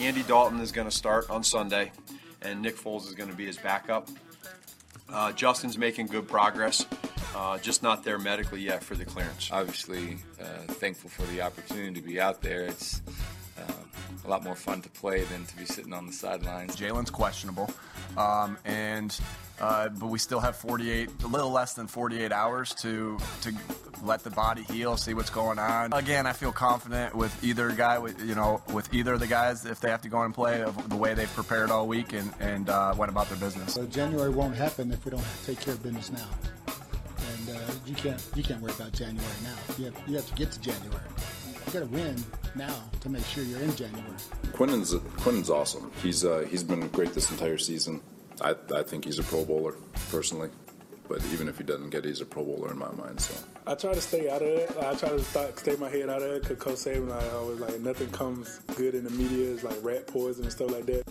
Andy Dalton is going to start on Sunday, and Nick Foles is going to be his backup. Uh, Justin's making good progress, uh, just not there medically yet for the clearance. Obviously, uh, thankful for the opportunity to be out there. It's a lot more fun to play than to be sitting on the sidelines. Jalen's questionable, um, and uh, but we still have 48, a little less than 48 hours to to let the body heal, see what's going on. Again, I feel confident with either guy, with, you know, with either of the guys if they have to go and play the way they've prepared all week and and uh, went about their business. So January won't happen if we don't take care of business now, and uh, you can't you can't worry about January now. You have you have to get to January. You got to win now to make sure you're in January. Quinnen's Quinnen's awesome. He's uh, he's been great this entire season. I, I think he's a Pro Bowler personally, but even if he doesn't get, it, he's a Pro Bowler in my mind. So I try to stay out of it. I try to start, stay my head out of it because Coach Saban, I always like nothing comes good in the media. It's like rat poison and stuff like that.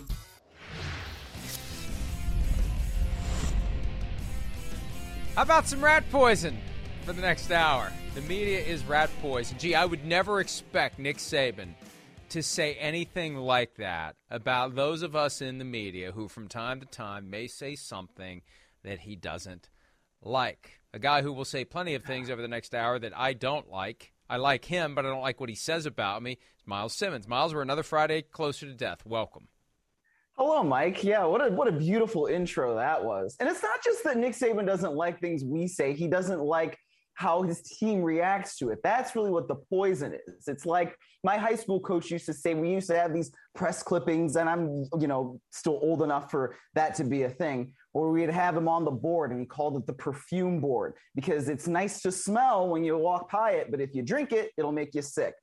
How about some rat poison for the next hour? The media is rat poison. Gee, I would never expect Nick Saban to say anything like that about those of us in the media who, from time to time, may say something that he doesn't like. A guy who will say plenty of things over the next hour that I don't like. I like him, but I don't like what he says about me. It's Myles Simmons. Myles, we're another Friday closer to death. Welcome. Hello, Mike. Yeah, what a what a beautiful intro that was. And it's not just that Nick Saban doesn't like things we say; he doesn't like how his team reacts to it. That's really what the poison is. It's like my high school coach used to say, we used to have these press clippings, and I'm, you know, still old enough for that to be a thing, where we'd have him on the board and he called it the perfume board because it's nice to smell when you walk by it, but if you drink it, it'll make you sick.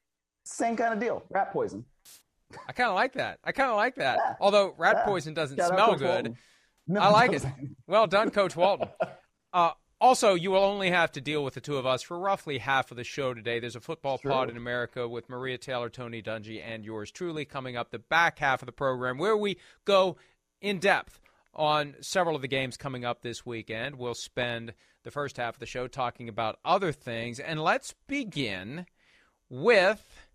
Same kind of deal, rat poison. I kind of like that. I kind of like that. Yeah. Although rat yeah. poison doesn't Shout smell good. No, I like it. Well done, Coach Walton. Uh, also, you will only have to deal with the two of us for roughly half of the show today. There's a football True. pod in America with Maria Taylor, Tony Dungy, and yours truly coming up the back half of the program where we go in depth on several of the games coming up this weekend. We'll spend the first half of the show talking about other things. And let's begin with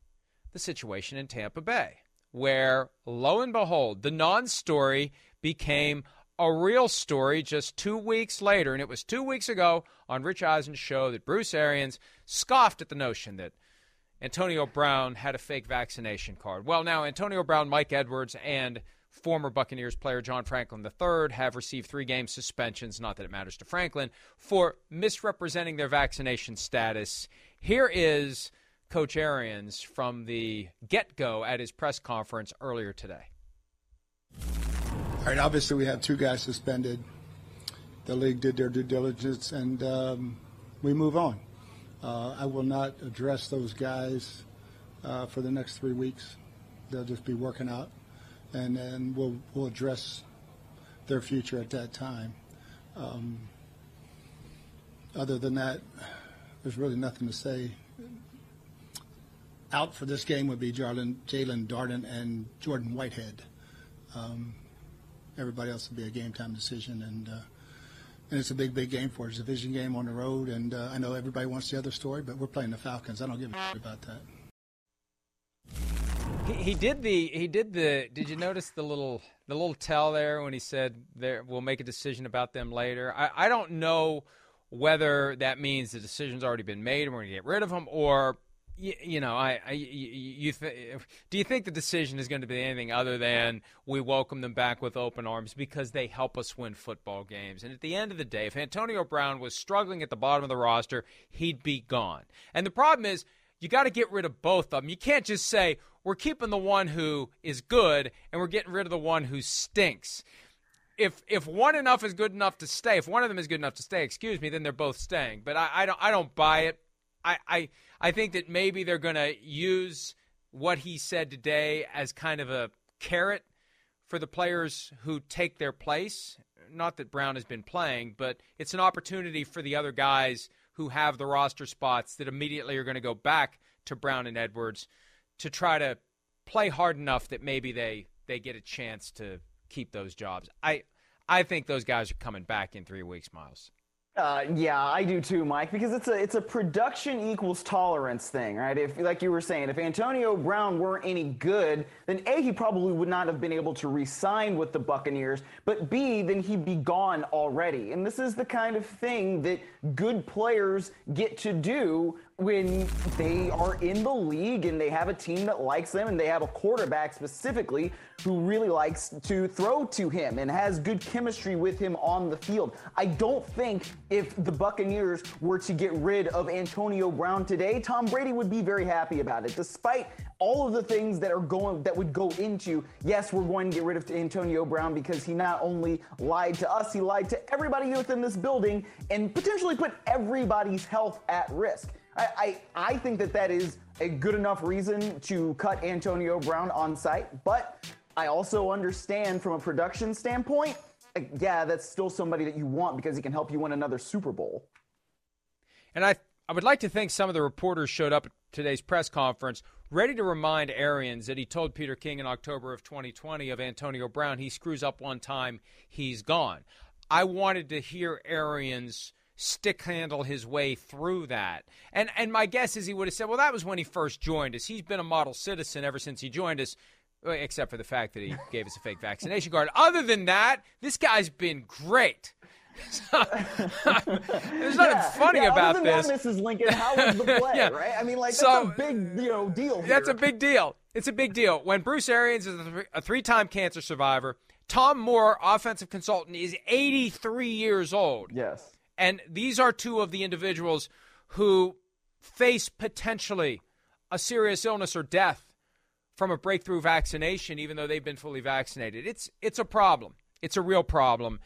the situation in Tampa Bay, where lo and behold, the non story became a real story just two weeks later, and it was two weeks ago on Rich Eisen's show that Bruce Arians scoffed at the notion that Antonio Brown had a fake vaccination card. Well, now Antonio Brown, Mike Edwards, and former Buccaneers player John Franklin III have received three game suspensions, not that it matters to Franklin, for misrepresenting their vaccination status. Here is Coach Arians from the get go at his press conference earlier today. All right, obviously we have two guys suspended. The league did their due diligence, and um, we move on. Uh, I will not address those guys uh, for the next three weeks. They'll just be working out, and then we'll we'll address their future at that time. Um, other than that, there's really nothing to say. Out for this game would be Jaelon Darden and Jordan Whitehead. Um, everybody else will be a game time decision. And uh, and it's a big, big game for us. It's a division game on the road. And uh, I know everybody wants the other story, but we're playing the Falcons. I don't give a shit about that. He, he did the he did the did you notice the little the little tell there when he said there we'll make a decision about them later I, I don't know whether that means the decision's already been made and we're gonna get rid of them or you, you know, I, I you, th- do you think the decision is going to be anything other than we welcome them back with open arms because they help us win football games? And at the end of the day, if Antonio Brown was struggling at the bottom of the roster, he'd be gone. And the problem is, you got to get rid of both of them. You can't just say we're keeping the one who is good and we're getting rid of the one who stinks. If if one enough is good enough to stay, if one of them is good enough to stay, excuse me, then they're both staying. But I, I don't I don't buy it. I, I I think that maybe they're going to use what he said today as kind of a carrot for the players who take their place. Not that Brown has been playing, but it's an opportunity for the other guys who have the roster spots that immediately are going to go back to Brown and Edwards to try to play hard enough that maybe they they get a chance to keep those jobs. I I think those guys are coming back in 3 weeks, Myles. Uh, yeah, I do too, Mike, because it's a it's a production equals tolerance thing, right? If like you were saying, if Antonio Brown weren't any good, then A, he probably would not have been able to re-sign with the Buccaneers, but B, then he'd be gone already. And this is the kind of thing that good players get to do when they are in the league and they have a team that likes them and they have a quarterback specifically who really likes to throw to him and has good chemistry with him on the field. I don't think if the Buccaneers were to get rid of Antonio Brown today, Tom Brady would be very happy about it. Despite all of the things that are going that would go into yes we're going to get rid of antonio brown because he not only lied to us he lied to everybody within this building and potentially put everybody's health at risk I, I, I think that that is a good enough reason to cut Antonio Brown on site, but I also understand from a production standpoint, yeah, that's still somebody that you want because he can help you win another Super Bowl. And I, I would like to think some of the reporters showed up at today's press conference ready to remind Arians that he told Peter King in October of 2020 of Antonio Brown, he screws up one time, he's gone. I wanted to hear Arians stick handle his way through that. And and my guess is he would have said, "Well, that was when he first joined us. He's been a model citizen ever since he joined us." Uh, except for the fact that he gave us a fake vaccination card. Other than that, this guy's been great. there's nothing yeah, funny yeah, about this. That, Mrs. Lincoln, how was the play? yeah. Right? I mean, like so, that's a big, you know, deal. Here. That's a big deal. It's a big deal. When Bruce Arians is a three-time cancer survivor, Tom Moore, offensive consultant, is 83 years old. Yes. And these are two of the individuals who face potentially a serious illness or death from a breakthrough vaccination, even though they've been fully vaccinated. It's it's a problem. It's a real problem.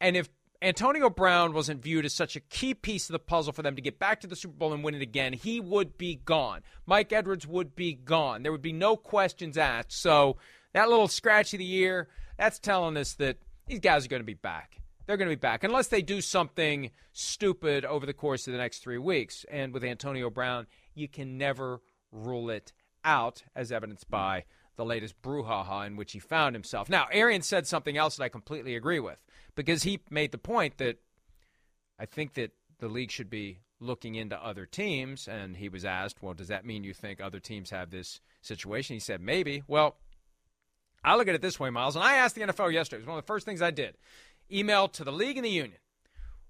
And if Antonio Brown wasn't viewed as such a key piece of the puzzle for them to get back to the Super Bowl and win it again, he would be gone. Mike Edwards would be gone. There would be no questions asked. So that little scratch of the year, that's telling us that these guys are going to be back they're going to be back unless they do something stupid over the course of the next three weeks. And with Antonio Brown, you can never rule it out, as evidenced hmm. by the latest brouhaha in which he found himself. Now, Arian said something else that I completely agree with because he made the point that I think that the league should be looking into other teams. And he was asked, well, does that mean you think other teams have this situation? He said, maybe. Well, I look at it this way, Myles, and I asked the NFL yesterday. It was one of the first things I did email to the league and the union.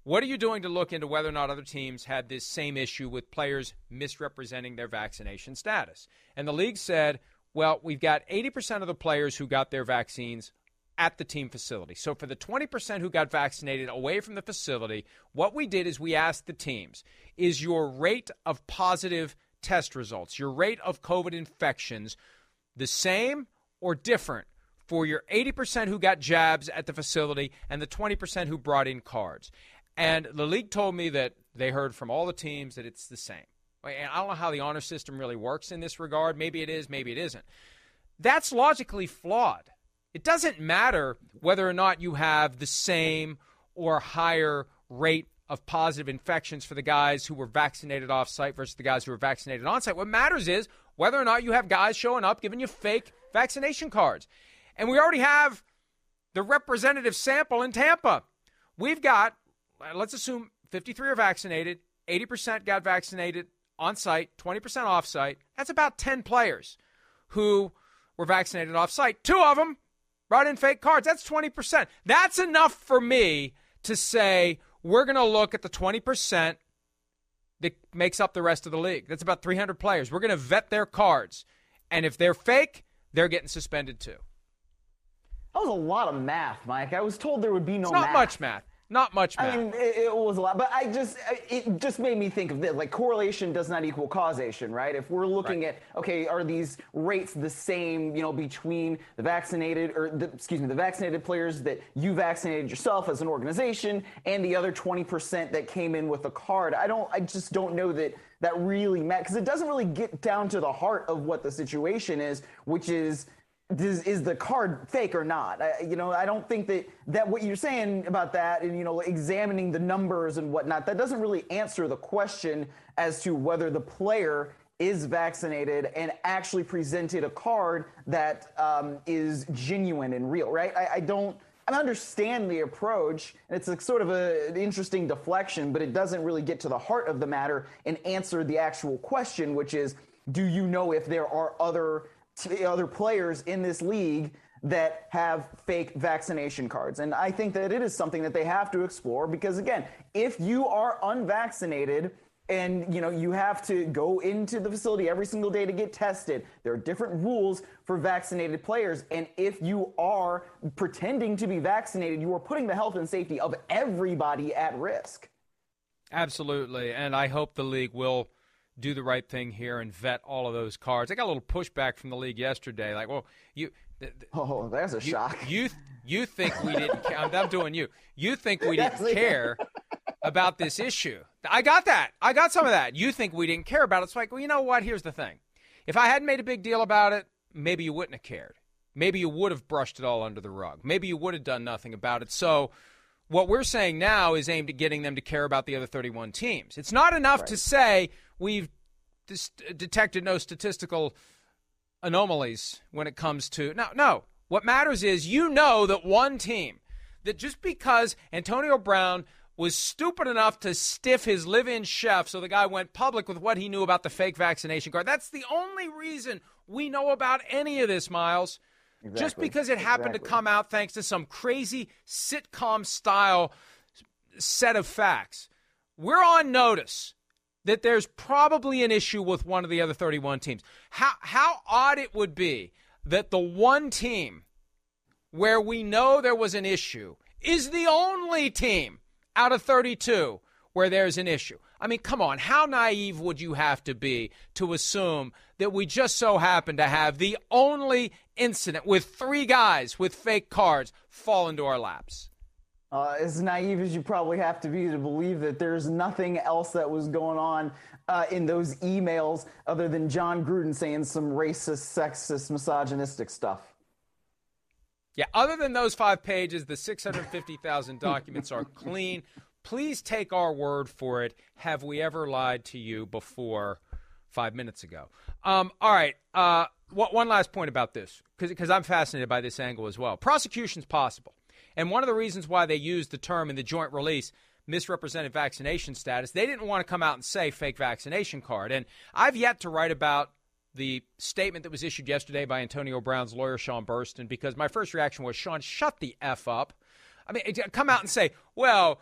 What are you doing to look into whether or not other teams had this same issue with players misrepresenting their vaccination status? And the league said, well, we've got 80% of the players who got their vaccines at the team facility. So for the 20% who got vaccinated away from the facility, what we did is we asked the teams, is your rate of positive test results, your rate of COVID infections, the same or different for your 80% who got jabs at the facility and the 20% who brought in cards. And the league told me that they heard from all the teams that it's the same. And I don't know how the honor system really works in this regard. Maybe it is, maybe it isn't. That's logically flawed. It doesn't matter whether or not you have the same or higher rate of positive infections for the guys who were vaccinated off site versus the guys who were vaccinated on site. What matters is whether or not you have guys showing up giving you fake vaccination cards. And we already have the representative sample in Tampa. We've got, let's assume 53 are vaccinated, 80% got vaccinated on site, 20% off site. That's about 10 players who were vaccinated off site. Two of them brought in fake cards. That's 20%. That's enough for me to say we're going to look at the 20% that makes up the rest of the league. That's about 300 players. We're going to vet their cards. And if they're fake, they're getting suspended too. That was a lot of math, Mike. I was told there would be no it's not math. much math. Not much. Math. I mean, it, it, was a lot, but I just it just made me think of this. Like correlation does not equal causation, right? If we're looking right. at okay, are these rates the same? You know, between the vaccinated or the, excuse me, the vaccinated players that you vaccinated yourself as an organization and the other 20% that came in with a card. I don't. I just don't know that that really matters because it doesn't really get down to the heart of what the situation is, which is is, is the card fake or not? I, you know, I don't think that that what you're saying about that and you know examining the numbers and whatnot that doesn't really answer the question as to whether the player is vaccinated and actually presented a card that um, is genuine and real, right? I, I don't. I understand the approach. It's a sort of a, an interesting deflection, but it doesn't really get to the heart of the matter and answer the actual question, which is, do you know if there are other other players in this league that have fake vaccination cards. And I think that it is something that they have to explore because again, if you are unvaccinated and you know you have to go into the facility every single day to get tested, there are different rules for vaccinated players and if you are pretending to be vaccinated, you are putting the health and safety of everybody at risk. Absolutely, and I hope the league will do the right thing here and vet all of those cards. I got a little pushback from the league yesterday. Like, well, you. Th- th- oh, that's a you, shock. You you think we didn't? Ca- I'm, I'm, doing you. You think we didn't care about this issue? I got that. I got some of that. You think we didn't care about it? It's like, well, you know what? Here's the thing. If I hadn't made a big deal about it, maybe you wouldn't have cared. Maybe you would have brushed it all under the rug. Maybe you would have done nothing about it. So what we're saying now is aimed at getting them to care about the other 31 teams. It's not enough right. to say we've dis- detected no statistical anomalies when it comes to no no what matters is you know that one team that just because Antonio Brown was stupid enough to stiff his live-in chef so the guy went public with what he knew about the fake vaccination card that's the only reason we know about any of this Myles exactly. just because it happened exactly. to come out thanks to some crazy sitcom style set of facts we're on notice that there's probably an issue with one of the other 31 teams. How how odd it would be that the one team where we know there was an issue is the only team out of 32 where there's an issue. I mean, come on, how naive would you have to be to assume that we just so happen to have the only incident with three guys with fake cards fall into our laps? uh, as naive as you probably have to be to believe that there's nothing else that was going on uh, in those emails other than Jon Gruden saying some racist, sexist, misogynistic stuff. Yeah, other than those five pages, the 650,000 documents are clean. Please take our word for it. Have we ever lied to you before five minutes ago? Um, all right. Uh, one last point about this, because I'm fascinated by this angle as well. Prosecution's possible. And one of the reasons why they used the term in the joint release, misrepresented vaccination status, they didn't want to come out and say fake vaccination card. And I've yet to write about the statement that was issued yesterday by Antonio Brown's lawyer, Sean Burstyn, because my first reaction was, Sean, shut the F up. I mean, come out and say, well,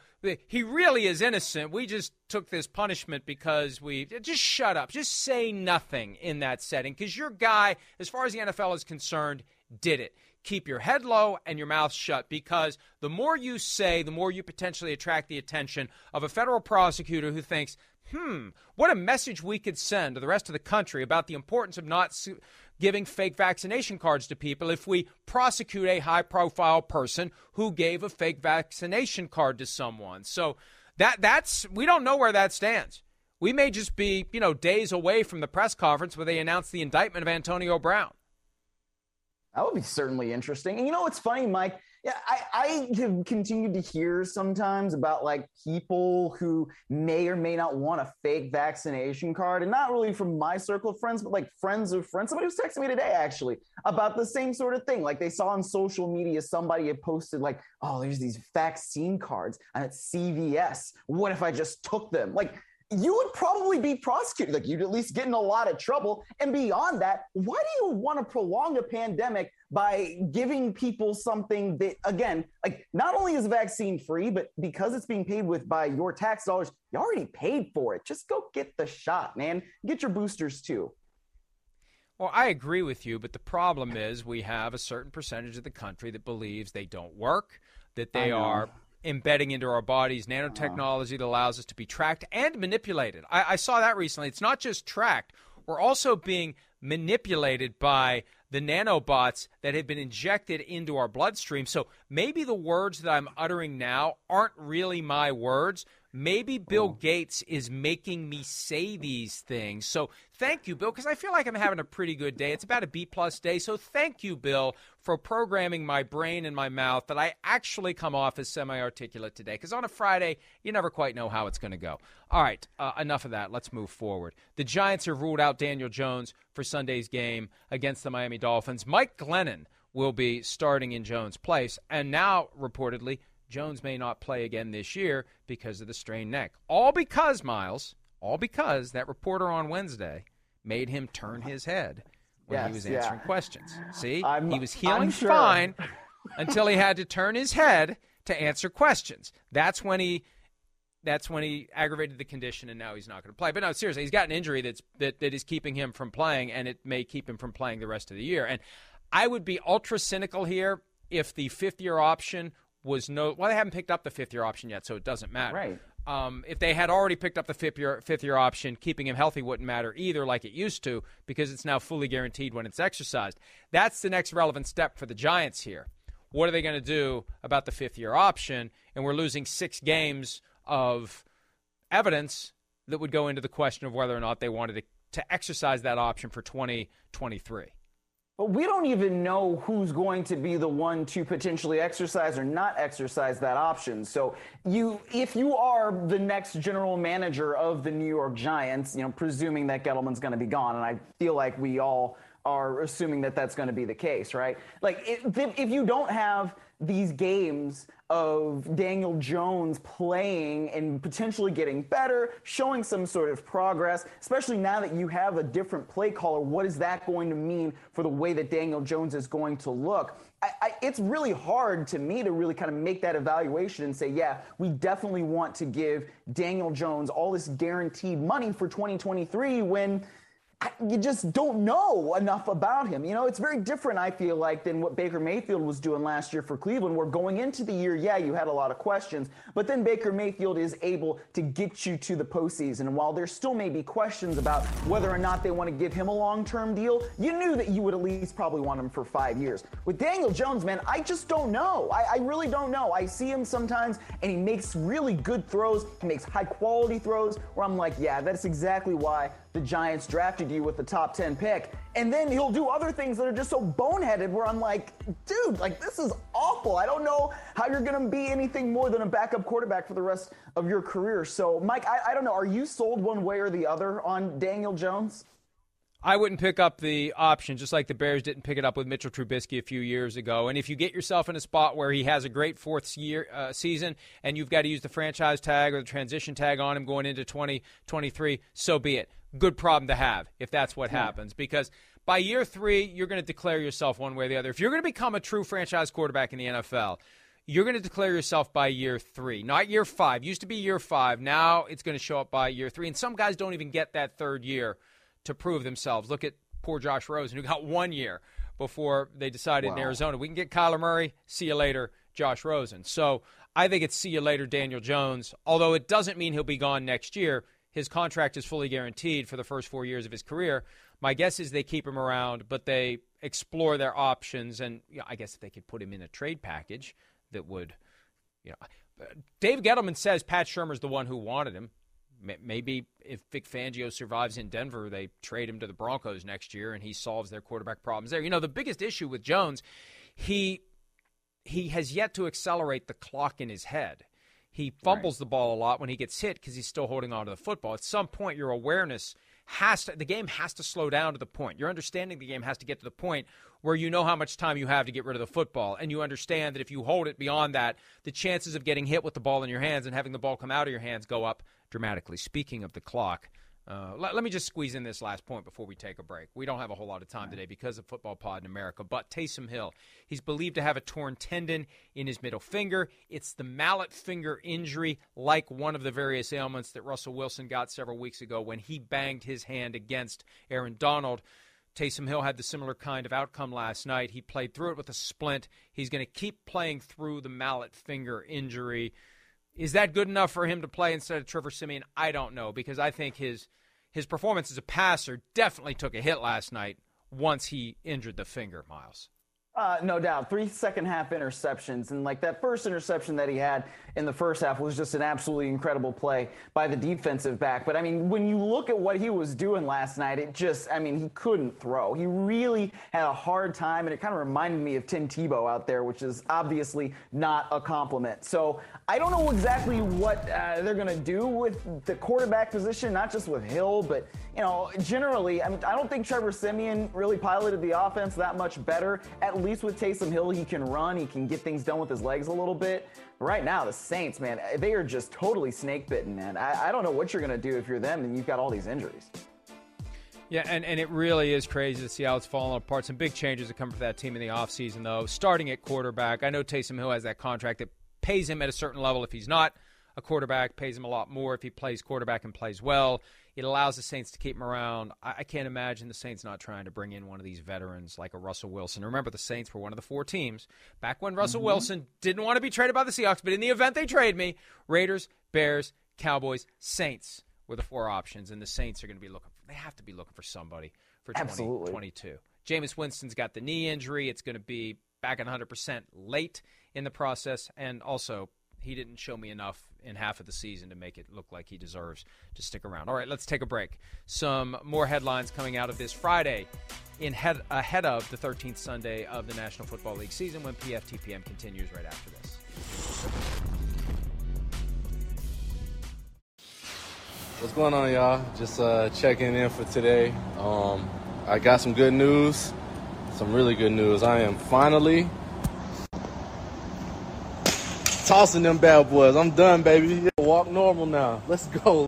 he really is innocent. We just took this punishment because we just shut up. Just say nothing in that setting because your guy, as far as the NFL is concerned, did it keep your head low and your mouth shut because the more you say, the more you potentially attract the attention of a federal prosecutor who thinks, hmm, what a message we could send to the rest of the country about the importance of not su- giving fake vaccination cards to people if we prosecute a high profile person who gave a fake vaccination card to someone. So that that's we don't know where that stands. We may just be, you know, days away from the press conference where they announce the indictment of Antonio Brown. That would be certainly interesting. And you know what's funny, Mike? Yeah, I, I have continued to hear sometimes about like people who may or may not want a fake vaccination card, and not really from my circle of friends, but like friends of friends. Somebody was texting me today actually about the same sort of thing. Like they saw on social media somebody had posted like, "Oh, there's these vaccine cards at CVS. What if I just took them?" Like you would probably be prosecuted. Like you'd at least get in a lot of trouble. And beyond that, why do you want to prolong a pandemic by giving people something that, again, like not only is vaccine free, but because it's being paid with by your tax dollars, you already paid for it. Just go get the shot, man. Get your boosters too. Well, I agree with you, but the problem is we have a certain percentage of the country that believes they don't work, that they are embedding into our bodies nanotechnology that allows us to be tracked and manipulated. I, I saw that recently. It's not just tracked, we're also being manipulated by the nanobots that have been injected into our bloodstream. So maybe the words that I'm uttering now aren't really my words. Maybe Bill oh. Gates is making me say these things. So thank you, Bill, because I feel like I'm having a pretty good day. It's about a B plus day. So thank you, Bill, for programming my brain and my mouth that I actually come off as semi articulate today. Because on a Friday, you never quite know how it's going to go. All right, uh, enough of that. Let's move forward. The Giants have ruled out Daniel Jones for Sunday's game against the Miami Dolphins. Mike Glennon will be starting in Jones' place. And now, reportedly, Jones may not play again this year because of the strained neck. All because, Myles, all because that reporter on Wednesday made him turn his head when yes, he was answering yeah. questions. See, I'm, he was healing sure. fine until he had to turn his head to answer questions. That's when he that's when he aggravated the condition and now he's not going to play. But no, seriously, he's got an injury that's that, that is keeping him from playing and it may keep him from playing the rest of the year. And I would be ultra cynical here if the fifth year option was no. Well, they haven't picked up the fifth year option yet, so it doesn't matter. Right. Um, if they had already picked up the fifth year fifth year option, keeping him healthy wouldn't matter either, like it used to, because it's now fully guaranteed when it's exercised. That's the next relevant step for the Giants here. What are they going to do about the fifth year option? And we're losing six games of evidence that would go into the question of whether or not they wanted to, to exercise that option for 2023. But we don't even know who's going to be the one to potentially exercise or not exercise that option. So you, if you are the next general manager of the New York Giants, you know, presuming that Gettleman's going to be gone, and I feel like we all are assuming that that's going to be the case, right? Like if, if you don't have these games of Daniel Jones playing and potentially getting better, showing some sort of progress, especially now that you have a different play caller. What is that going to mean for the way that Daniel Jones is going to look? I, I, it's really hard to me to really kind of make that evaluation and say, yeah, we definitely want to give Daniel Jones all this guaranteed money for 2023 when you just don't know enough about him. You know, it's very different, I feel like, than what Baker Mayfield was doing last year for Cleveland, where going into the year, yeah, you had a lot of questions, but then Baker Mayfield is able to get you to the postseason. And while there still may be questions about whether or not they want to give him a long term deal, you knew that you would at least probably want him for five years. With Daniel Jones, man, I just don't know. I, I really don't know. I see him sometimes, and he makes really good throws, he makes high quality throws, where I'm like, yeah, that's exactly why the Giants drafted you with the top 10 pick. And then he'll do other things that are just so boneheaded where I'm like, dude, like this is awful. I don't know how you're going to be anything more than a backup quarterback for the rest of your career. So, Mike, I, I don't know. Are you sold one way or the other on Daniel Jones? I wouldn't pick up the option, just like the Bears didn't pick it up with Mitchell Trubisky a few years ago. And if you get yourself in a spot where he has a great fourth year uh, season and you've got to use the franchise tag or the transition tag on him going into 2023, so be it good problem to have if that's what yeah. happens. Because by year three, you're going to declare yourself one way or the other. If you're going to become a true franchise quarterback in the NFL, you're going to declare yourself by year three, not year five. Used to be year five. Now it's going to show up by year three. And some guys don't even get that third year to prove themselves. Look at poor Josh Rosen, who got one year before they decided wow. in Arizona. We can get Kyler Murray. See you later, Josh Rosen. So I think it's see you later, Daniel Jones. Although it doesn't mean he'll be gone next year his contract is fully guaranteed for the first four years of his career. My guess is they keep him around, but they explore their options. And you know, I guess if they could put him in a trade package that would, you know, Dave Gettleman says Pat Shurmur's the one who wanted him. Maybe if Vic Fangio survives in Denver, they trade him to the Broncos next year, and he solves their quarterback problems there. You know, the biggest issue with Jones, he he has yet to accelerate the clock in his head. He fumbles right. the ball a lot when he gets hit because he's still holding on to the football. At some point, your awareness has to, the game has to slow down to the point. Your understanding the game has to get to the point where you know how much time you have to get rid of the football. And you understand that if you hold it beyond that, the chances of getting hit with the ball in your hands and having the ball come out of your hands go up dramatically. Speaking of the clock, uh, let, let, me just squeeze in this last point before we take a break. We don't have a whole lot of time today because of Football Pod in America. But Taysom Hill, he's believed to have a torn tendon in his middle finger. It's the mallet finger injury, like one of the various ailments that Russell Wilson got several weeks ago when he banged his hand against Aaron Donald. Taysom Hill had the similar kind of outcome last night. He played through it with a splint. He's going to keep playing through the mallet finger injury. Is that good enough for him to play instead of Trevor Siemian? I don't know because I think his his performance as a passer definitely took a hit last night once he injured the finger, Myles. Uh, no doubt. Three second half interceptions. And like that first interception that he had in the first half was just an absolutely incredible play by the defensive back. But I mean, when you look at what he was doing last night, it just, I mean, he couldn't throw. He really had a hard time. And it kind of reminded me of Tim Tebow out there, which is obviously not a compliment. So I don't know exactly what uh, they're going to do with the quarterback position, not just with Hill, but, you know, generally, I, mean, I don't think Trevor Siemian really piloted the offense that much better, at least least with Taysom Hill, he can run, he can get things done with his legs a little bit. Right now, the Saints, man, they are just totally snake bitten, man. I, I don't know what you're going to do if you're them and you've got all these injuries. Yeah, and, and it really is crazy to see how it's falling apart. Some big changes that come for that team in the offseason, though. Starting at quarterback, I know Taysom Hill has that contract that pays him at a certain level if he's not a quarterback, pays him a lot more if he plays quarterback and plays well. It allows the Saints to keep him around. I, I can't imagine the Saints not trying to bring in one of these veterans like a Russell Wilson. Remember, the Saints were one of the four teams back when Russell mm-hmm. Wilson didn't want to be traded by the Seahawks, but in the event they trade me, Raiders, Bears, Cowboys, Saints were the four options, and the Saints are going to be looking. For, they have to be looking for somebody for 2022. Jameis Winston's got the knee injury. It's going to be back at 100% late in the process, and also he didn't show me enough in half of the season to make it look like he deserves to stick around. All right, let's take a break. Some more headlines coming out of this Friday in head, ahead of the 13th Sunday of the National Football League season when PFTPM continues right after this. What's going on, y'all? Just uh, checking in for today. Um, I got some good news, some really good news. I am finally tossing them bad boys. I'm done, baby. Walk normal now. Let's go.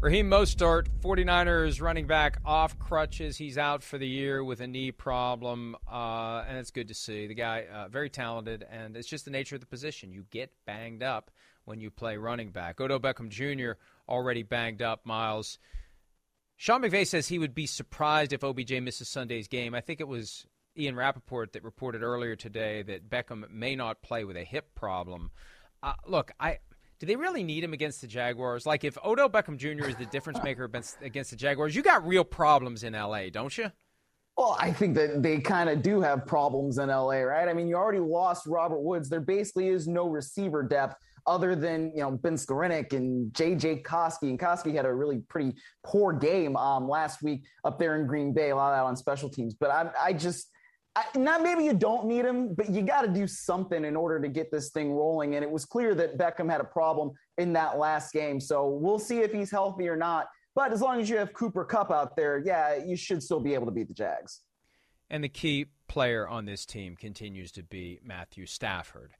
Raheem Mostert, 49ers running back off crutches. He's out for the year with a knee problem, uh, and it's good to see. The guy, uh, very talented, and it's just the nature of the position. You get banged up when you play running back. Odell Beckham Jr. already banged up, Myles. Sean McVay says he would be surprised if OBJ misses Sunday's game. I think it was Ian Rapoport that reported earlier today that Beckham may not play with a hip problem. Uh, look, I do they really need him against the Jaguars? Like, if Odell Beckham Jr. is the difference maker against the Jaguars, you got real problems in LA, don't you? Well, I think that they kind of do have problems in LA, right? I mean, you already lost Robert Woods. There basically is no receiver depth other than you know Ben Skowronek and JJ Koski. And Koski had a really pretty poor game um, last week up there in Green Bay, a lot of that on special teams. But I, I just I, not maybe you don't need him, but you got to do something in order to get this thing rolling. And it was clear that Beckham had a problem in that last game. So we'll see if he's healthy or not. But as long as you have Cooper Kupp out there, yeah, you should still be able to beat the Jags. And the key player on this team continues to be Matthew Stafford.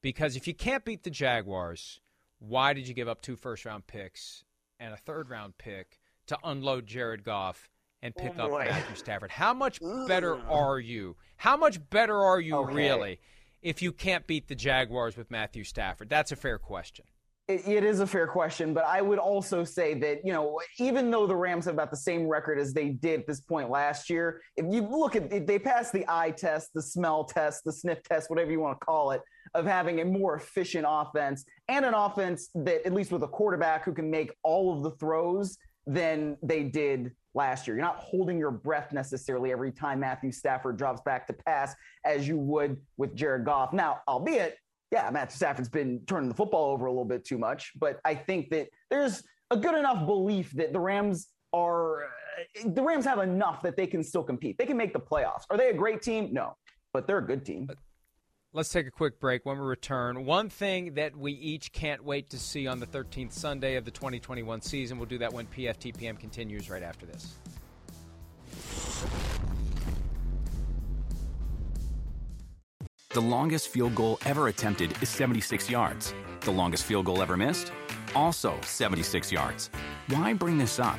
Because if you can't beat the Jaguars, why did you give up two first round picks and a third round pick to unload Jared Goff and oh, pick oh, up Matthew Stafford. How much better are you? How much better are you okay. really if you can't beat the Jaguars with Matthew Stafford? That's a fair question. It, it is a fair question, but I would also say that, you know, even though the Rams have about the same record as they did at this point last year, if you look at it, they passed the eye test, the smell test, the sniff test, whatever you want to call it, of having a more efficient offense and an offense that, at least with a quarterback who can make all of the throws, than they did last year. You're not holding your breath necessarily every time Matthew Stafford drops back to pass as you would with Jared Goff. Now, albeit, yeah, Matthew Stafford's been turning the football over a little bit too much, but I think that there's a good enough belief that the Rams are the Rams have enough that they can still compete. They can make the playoffs. Are they a great team? No, but they're a good team. Let's take a quick break. When we return, one thing that we each can't wait to see on the 13th Sunday of the 2021 season. We'll do that when PFTPM continues right after this. The longest field goal ever attempted is 76 yards. The longest field goal ever missed? Also 76 yards. Why bring this up?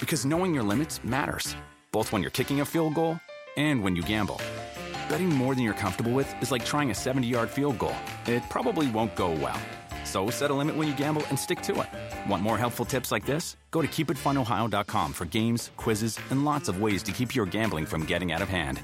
Because knowing your limits matters, both when you're kicking a field goal and when you gamble. Betting more than you're comfortable with is like trying a 70 yard field goal. It probably won't go well. So set a limit when you gamble and stick to it. Want more helpful tips like this? Go to keepitfunohio.com for games, quizzes, and lots of ways to keep your gambling from getting out of hand.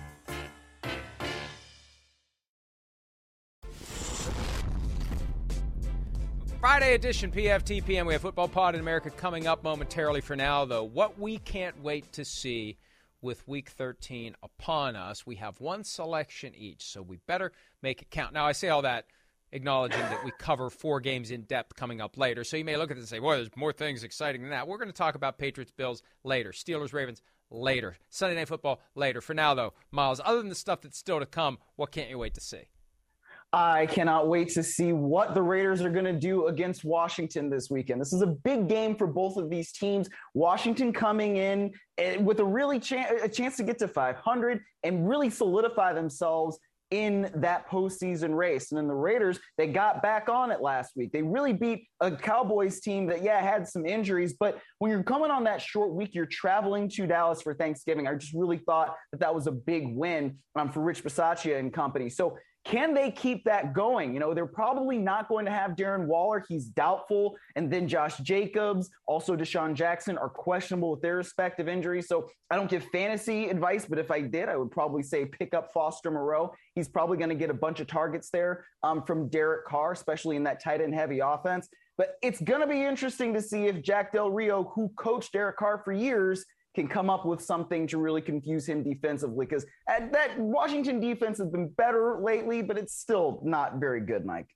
Friday edition PFTPM. We have Football Pod in America coming up momentarily. For now, though, what we can't wait to see with Week 13 upon us, we have one selection each, so we better make it count. Now, I say all that acknowledging that we cover four games in depth coming up later. So you may look at this and say, "Boy, there's more things exciting than that." We're going to talk about Patriots Bills later, Steelers Ravens later, Sunday Night Football later. For now, though, Myles, other than the stuff that's still to come, what can't you wait to see? I cannot wait to see what the Raiders are going to do against Washington this weekend. This is a big game for both of these teams. Washington coming in eh, with a really a chance to get to 500 and really solidify themselves in that postseason race. And then the Raiders, they got back on it last week. They really beat a Cowboys team that, yeah, had some injuries. But when you're coming on that short week, you're traveling to Dallas for Thanksgiving. I just really thought that that was a big win um, for Rich Bisaccia and company. So can they keep that going? You know, they're probably not going to have Darren Waller. He's doubtful. And then Josh Jacobs, also DeSean Jackson are questionable with their respective injuries. So I don't give fantasy advice, but if I did, I would probably say pick up Foster Moreau. He's probably going to get a bunch of targets there um, from Derek Carr, especially in that tight end heavy offense. But it's going to be interesting to see if Jack Del Rio, who coached Derek Carr for years, can come up with something to really confuse him defensively because that Washington defense has been better lately, but it's still not very good, Mike.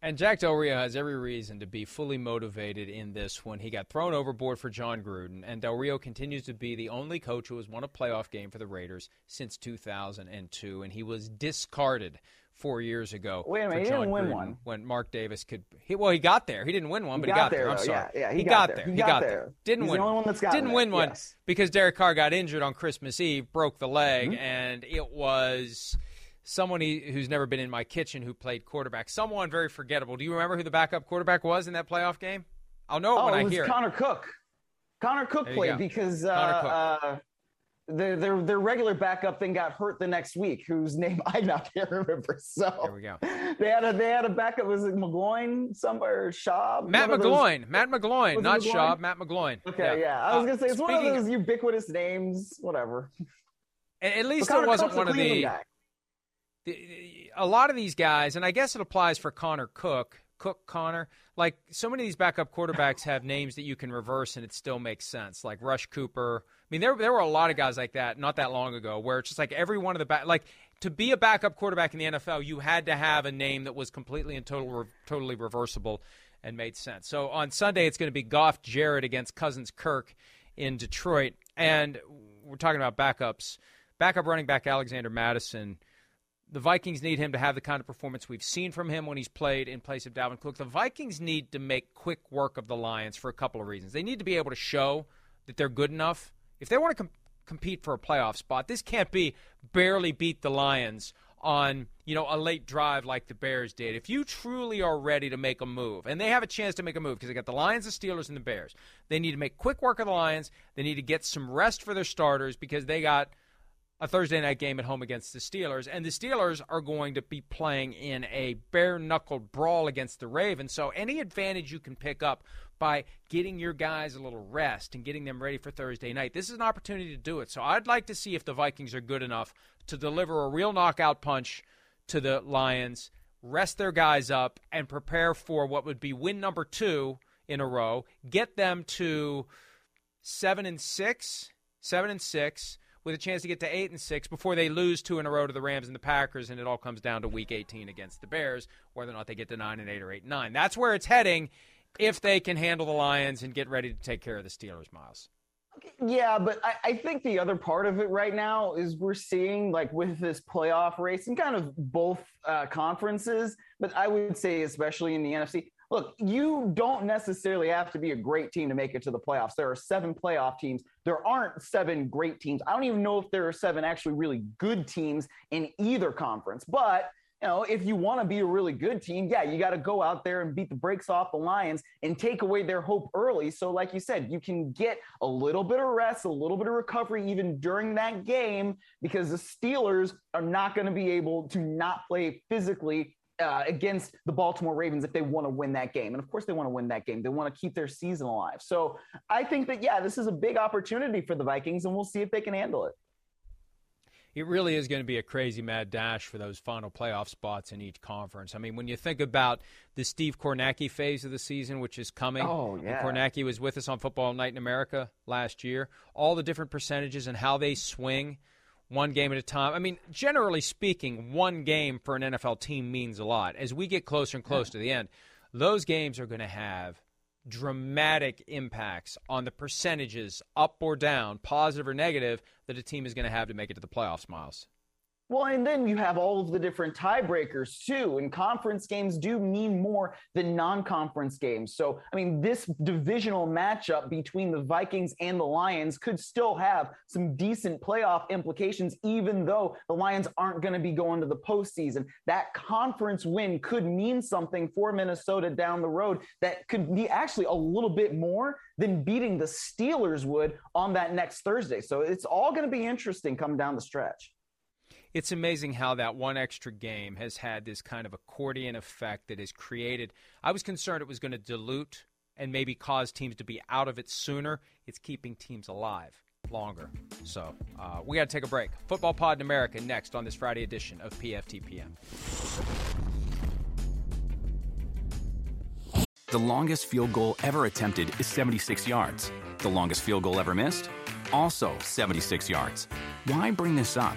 And Jack Del Rio has every reason to be fully motivated in this when he got thrown overboard for Jon Gruden. And Del Rio continues to be the only coach who has won a playoff game for the Raiders since 2002. And he was discarded four years ago. Wait a minute, he didn't win Gruden one when Mark Davis could. He, well, he got there. He didn't win one, he but got he got there. there. I'm sorry. Yeah, yeah he, he, got, got, there. He, got, got there. there. Didn't He's win. The only one that's got Didn't win one yes. because Derek Carr got injured on Christmas Eve, broke the leg, Mm-hmm. and it was someone he, who's never been in my kitchen who played quarterback. Someone very forgettable. Do you remember who the backup quarterback was in that playoff game? I'll know it oh, when it I was hear Connor it. Cook. Connor Cook There you played go. because uh, Cook. uh, their, their their regular backup then got hurt the next week, whose name I not can't remember. So There we go. they had a they had a backup. Was it McGloin somewhere? Schaub? Matt of those- McGloin. Matt McGloin, not McGloin? Schaub. Matt McGloin. Okay, yeah. I was Uh, gonna say it's one of those ubiquitous names. Whatever. At least it wasn't one of the, the- A lot of these guys, and I guess it applies for Connor Cook, Cook Connor. Like so many of these backup quarterbacks have names that you can reverse and it still makes sense. Like Rush Cooper. I mean, there there were a lot of guys like that not that long ago where it's just like every one of the back like to be a backup quarterback in the NFL, you had to have a name that was completely and total, totally reversible and made sense. So on Sunday, it's going to be Goff Jared against Cousins Kirk in Detroit, and we're talking about backups. Backup running back Alexander Mattison. The Vikings need him to have the kind of performance we've seen from him when he's played in place of Dalvin Cook. The Vikings need to make quick work of the Lions for a couple of reasons. They need to be able to show that they're good enough. If they want to com- compete for a playoff spot, this can't be barely beat the Lions on you know a late drive like the Bears did. If you truly are ready to make a move, and they have a chance to make a move because they got the Lions, the Steelers, and the Bears, they need to make quick work of the Lions. They need to get some rest for their starters because they got a Thursday night game at home against the Steelers, and the Steelers are going to be playing in a bare knuckled brawl against the Ravens. So, any advantage you can pick up by getting your guys a little rest and getting them ready for Thursday night, this is an opportunity to do it. So, I'd like to see if the Vikings are good enough to deliver a real knockout punch to the Lions, rest their guys up, and prepare for what would be win number two in a row, get them to seven and six, seven and six with a chance to get to eight and six before they lose two in a row to the Rams and the Packers, and it all comes down to Week 18 against the Bears, whether or not they get to nine and eight or eight and nine. That's where it's heading if they can handle the Lions and get ready to take care of the Steelers, Miles. Yeah, but I, I think the other part of it right now is we're seeing like with this playoff race and kind of both uh, conferences, but I would say especially in the NFC. Look, you don't necessarily have to be a great team to make it to the playoffs. There are seven playoff teams. There aren't seven great teams. I don't even know if there are seven actually really good teams in either conference. But you know, if you want to be a really good team, yeah, you got to go out there and beat the brakes off the Lions and take away their hope early. So, like you said, you can get a little bit of rest, a little bit of recovery even during that game because the Steelers are not going to be able to not play physically uh, against the Baltimore Ravens if they want to win that game. And of course, they want to win that game. They want to keep their season alive. So I think that, yeah, this is a big opportunity for the Vikings, and we'll see if they can handle it. It really is going to be a crazy mad dash for those final playoff spots in each conference. I mean, when you think about the Steve Kornacki phase of the season, which is coming, oh, yeah. Kornacki was with us on Football Night in America last year, all the different percentages and how they swing – one game at a time. I mean, generally speaking, one game for an NFL team means a lot. As we get closer and closer to the end, those games are going to have dramatic impacts on the percentages, up or down, positive or negative, that a team is going to have to make it to the playoffs, Myles. Well, and then you have all of the different tiebreakers too. And conference games do mean more than non conference games. So, I mean, this divisional matchup between the Vikings and the Lions could still have some decent playoff implications, even though the Lions aren't going to be going to the postseason. That conference win could mean something for Minnesota down the road that could be actually a little bit more than beating the Steelers would on that next Thursday. So, it's all going to be interesting coming down the stretch it's amazing how that one extra game has had this kind of accordion effect that has created. I was concerned it was going to dilute and maybe cause teams to be out of it sooner. It's keeping teams alive longer. So uh, we got to take a break. Football Pod in America next on this Friday edition of PFTPM. The longest field goal ever attempted is 76 yards. The longest field goal ever missed? Also 76 yards. Why bring this up?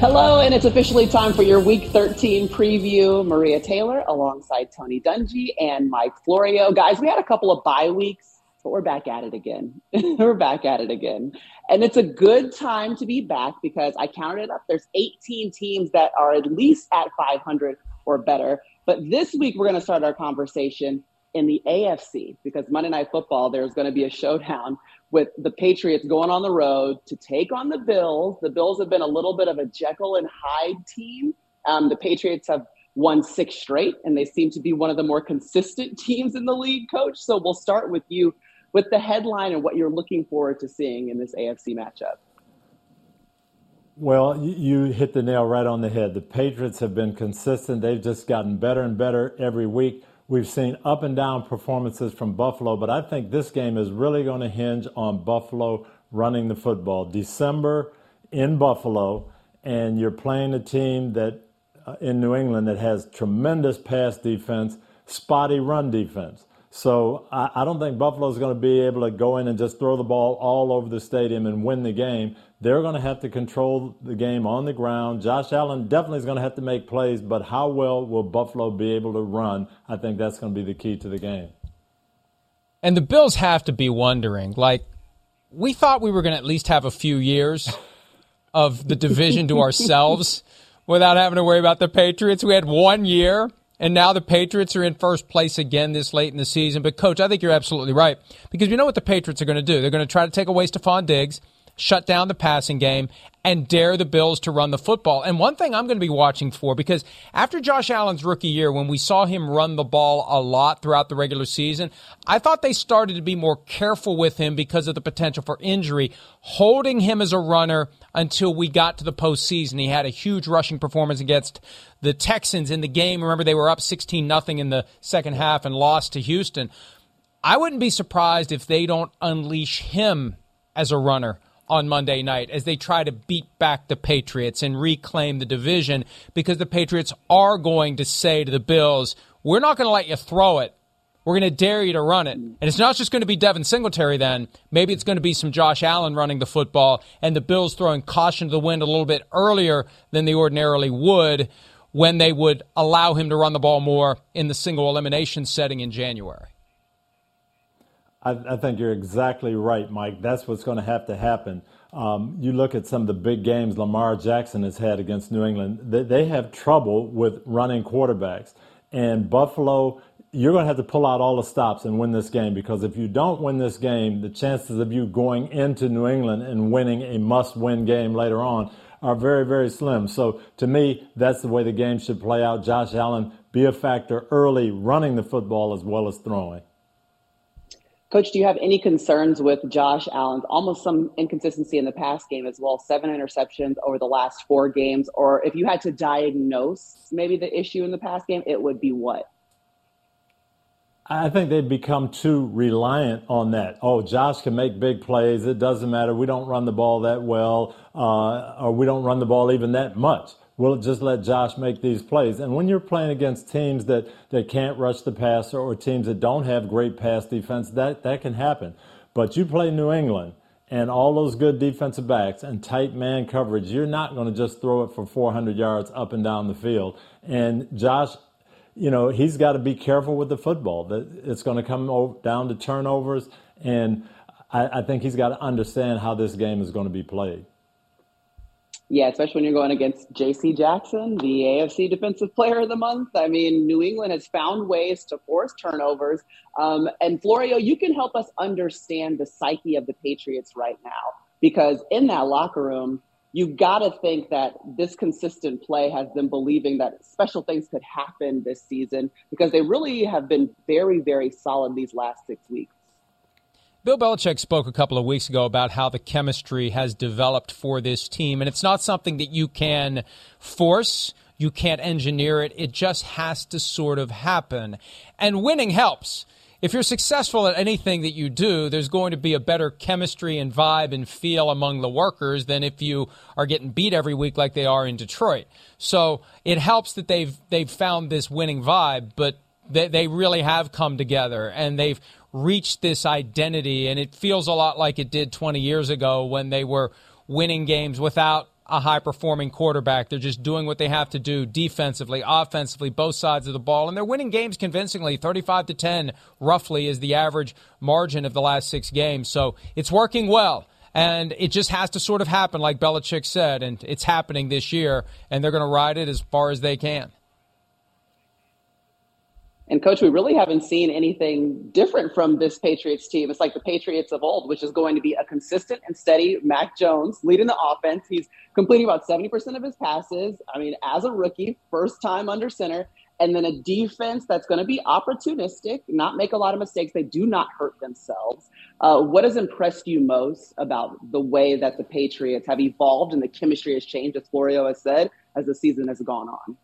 Hello, and it's officially time for your Week 13 preview. Maria Taylor alongside Tony Dungy and Mike Florio. Guys, we had a couple of bye weeks, but we're back at it again. we're back at it again. And it's a good time to be back because I counted it up. There's 18 teams that are at least at 500 or better. But this week, we're going to start our conversation in the AFC because Monday Night Football, there's going to be a showdown with the Patriots going on the road to take on the Bills. The Bills have been a little bit of a Jekyll and Hyde team. Um, the Patriots have won six straight, and they seem to be one of the more consistent teams in the league, coach. So we'll start with you with the headline and what you're looking forward to seeing in this AFC matchup. Well, you hit the nail right on the head. The Patriots have been consistent. They've just gotten better and better every week. We've seen up and down performances from Buffalo, but I think this game is really going to hinge on Buffalo running the football. December in Buffalo, and you're playing a team that uh, in New England that has tremendous pass defense, spotty run defense. So I, I don't think Buffalo's going to be able to go in and just throw the ball all over the stadium and win the game. They're going to have to control the game on the ground. Josh Allen definitely is going to have to make plays, but how well will Buffalo be able to run? I think that's going to be the key to the game. And the Bills have to be wondering, like, we thought we were going to at least have a few years of the division to ourselves without having to worry about the Patriots. We had one year, and now the Patriots are in first place again this late in the season. But, Coach, I think you're absolutely right because you know what the Patriots are going to do? They're going to try to take away Stefon Diggs shut down the passing game, and dare the Bills to run the football. And one thing I'm going to be watching for, because after Josh Allen's rookie year, when we saw him run the ball a lot throughout the regular season, I thought they started to be more careful with him because of the potential for injury, holding him as a runner until we got to the postseason. He had a huge rushing performance against the Texans in the game. Remember, they were up 16 nothing in the second half and lost to Houston. I wouldn't be surprised if they don't unleash him as a runner on Monday night as they try to beat back the Patriots and reclaim the division because the Patriots are going to say to the Bills, we're not going to let you throw it. We're going to dare you to run it. And it's not just going to be Devin Singletary then. Maybe it's going to be some Josh Allen running the football and the Bills throwing caution to the wind a little bit earlier than they ordinarily would when they would allow him to run the ball more in the single elimination setting in January. I, I, think you're exactly right, Mike. That's what's going to have to happen. Um, you look at some of the big games Lamar Jackson has had against New England, they, they have trouble with running quarterbacks. And Buffalo, you're going to have to pull out all the stops and win this game because if you don't win this game, the chances of you going into New England and winning a must win game later on are very, very slim. So to me, that's the way the game should play out. Josh Allen be a factor early, running the football as well as throwing. Coach, do you have any concerns with Josh Allen's almost some inconsistency in the past game as well? Seven interceptions over the last four games. Or if you had to diagnose maybe the issue in the past game, it would be what? I think they've become too reliant on that. Oh, Josh can make big plays. It doesn't matter. We don't run the ball that well, uh, or we don't run the ball even that much. We'll just let Josh make these plays. And when you're playing against teams that, that can't rush the passer or teams that don't have great pass defense, that, that can happen. But you play New England and all those good defensive backs and tight man coverage, you're not going to just throw it for 400 yards up and down the field. And Josh you know, he's got to be careful with the football. That it's going to come down to turnovers, and I, I think he's got to understand how this game is going to be played. Yeah, especially when you're going against J.C. Jackson, the AFC Defensive Player of the Month. I mean, New England has found ways to force turnovers. Um, and Florio, you can help us understand the psyche of the Patriots right now because in that locker room, you've got to think that this consistent play has them believing that special things could happen this season because they really have been very, very solid these last six weeks. Bill Belichick spoke a couple of weeks ago about how the chemistry has developed for this team, and it's not something that you can force. You can't engineer it. It just has to sort of happen. And winning helps if you're successful at anything that you do, there's going to be a better chemistry and vibe and feel among the workers than if you are getting beat every week like they are in Detroit. So it helps that they've they've found this winning vibe, but they, they really have come together and they've reached this identity, and it feels a lot like it did 20 years ago when they were winning games without a high performing quarterback. They're just doing what they have to do defensively, offensively, both sides of the ball. And they're winning games convincingly. 35 to 10, roughly, is the average margin of the last six games. So it's working well. And it just has to sort of happen, like Belichick said. And it's happening this year. And they're going to ride it as far as they can. And coach, we really haven't seen anything different from this Patriots team. It's like the Patriots of old, which is going to be a consistent and steady Mac Jones leading the offense. He's completing about 70% of his passes. I mean, as a rookie, first time under center, and then a defense that's going to be opportunistic, not make a lot of mistakes. They do not hurt themselves. Uh, what has impressed you most about the way that the Patriots have evolved and the chemistry has changed, as Florio has said, as the season has gone on?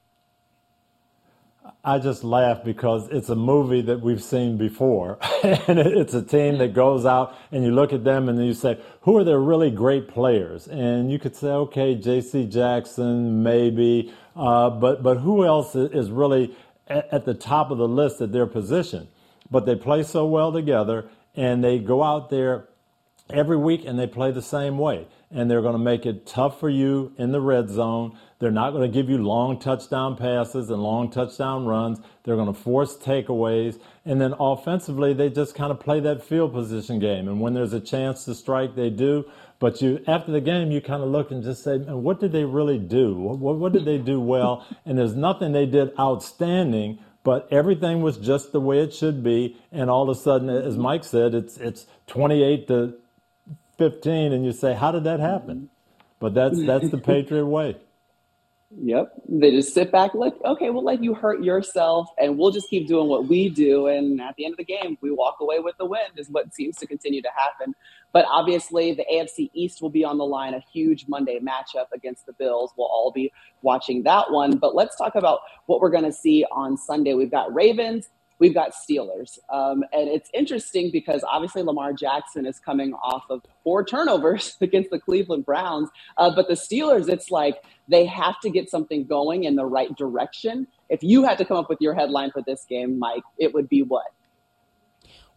I just laugh because it's a movie that we've seen before. and it's a team that goes out and you look at them and you say, who are their really great players? And you could say, okay, J.C. Jackson, maybe, uh, but, but who else is really at, at the top of the list at their position? But they play so well together and they go out there every week and they play the same way. And they're going to make it tough for you in the red zone. They're not going to give you long touchdown passes and long touchdown runs. They're going to force takeaways. And then offensively, they just kind of play that field position game. And when there's a chance to strike, they do. But you, after the game, you kind of look and just say, man, what did they really do? What, what did they do well? And there's nothing they did outstanding, but everything was just the way it should be. And all of a sudden, as Mike said, it's it's 28 to 15, and you say, how did that happen? But that's that's the mm-hmm. Patriot way. Yep. They just sit back, like, okay, we'll let you hurt yourself and we'll just keep doing what we do. And at the end of the game, we walk away with the win, is what seems to continue to happen. But obviously, the AFC East will be on the line, a huge Monday matchup against the Bills. We'll all be watching that one. But let's talk about what we're going to see on Sunday. We've got Ravens we've got Steelers. Um, and it's interesting because obviously Lamar Jackson is coming off of four turnovers against the Cleveland Browns. Uh, but the Steelers, it's like they have to get something going in the right direction. If you had to come up with your headline for this game, Mike, it would be what?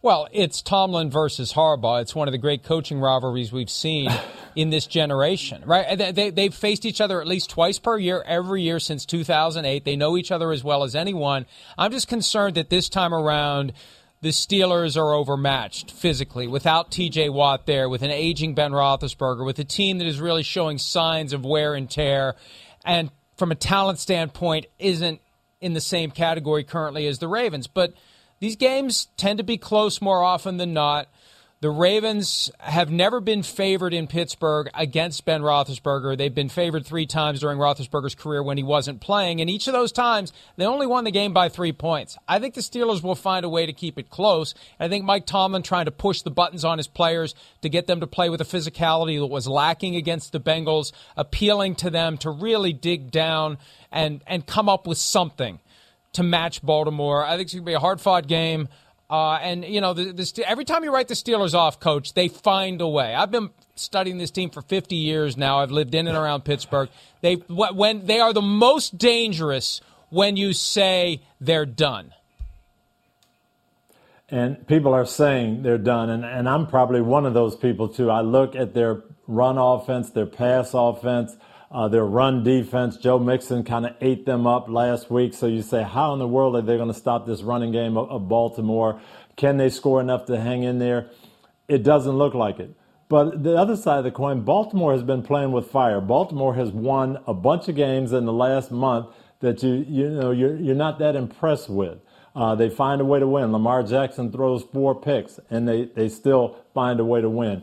Well, it's Tomlin versus Harbaugh. It's one of the great coaching rivalries we've seen in this generation, right? They, they, have faced each other at least twice per year, every year since 2008. They know each other as well as anyone. I'm just concerned that this time around, the Steelers are overmatched physically without TJ Watt there, with an aging Ben Roethlisberger, with a team that is really showing signs of wear and tear, and from a talent standpoint, isn't in the same category currently as the Ravens. But these games tend to be close more often than not. The Ravens have never been favored in Pittsburgh against Ben Roethlisberger. They've been favored three times during Roethlisberger's career when he wasn't playing, and each of those times they only won the game by three points. I think the Steelers will find a way to keep it close. I think Mike Tomlin trying to push the buttons on his players to get them to play with a physicality that was lacking against the Bengals, appealing to them to really dig down and and come up with something to match Baltimore. I think it's going to be a hard fought game. Uh, and you know, the, the, every time you write the Steelers off, coach, they find a way. I've been studying this team for 50 years now. I've lived in and around Pittsburgh. They when they are the most dangerous when you say they're done. And people are saying they're done, and, and I'm probably one of those people too. I look at their run offense, their pass offense, uh, their run defense. Joe Mixon kind of ate them up last week. So you say, how in the world are they going to stop this running game of, of Baltimore? Can they score enough to hang in there? It doesn't look like it. But the other side of the coin, Baltimore has been playing with fire. Baltimore has won a bunch of games in the last month that you you know you're you're not that impressed with. Uh, they find a way to win. Lamar Jackson throws four picks, and they, they still find a way to win.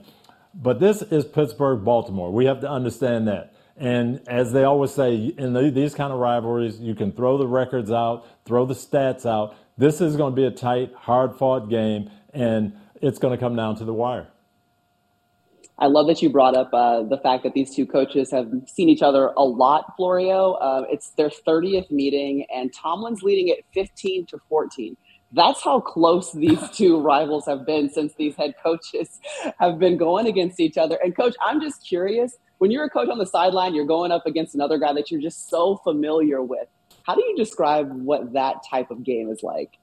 But this is Pittsburgh Baltimore. We have to understand that. And as they always say, in the, these kind of rivalries, you can throw the records out, throw the stats out. This is going to be a tight, hard fought game, and it's going to come down to the wire. I love that you brought up uh, the fact that these two coaches have seen each other a lot, Florio. Uh, it's their 30th meeting, and Tomlin's leading it 15 to 14. That's how close these two rivals have been since these head coaches have been going against each other. And, coach, I'm just curious when you're a coach on the sideline, you're going up against another guy that you're just so familiar with. How do you describe what that type of game is like?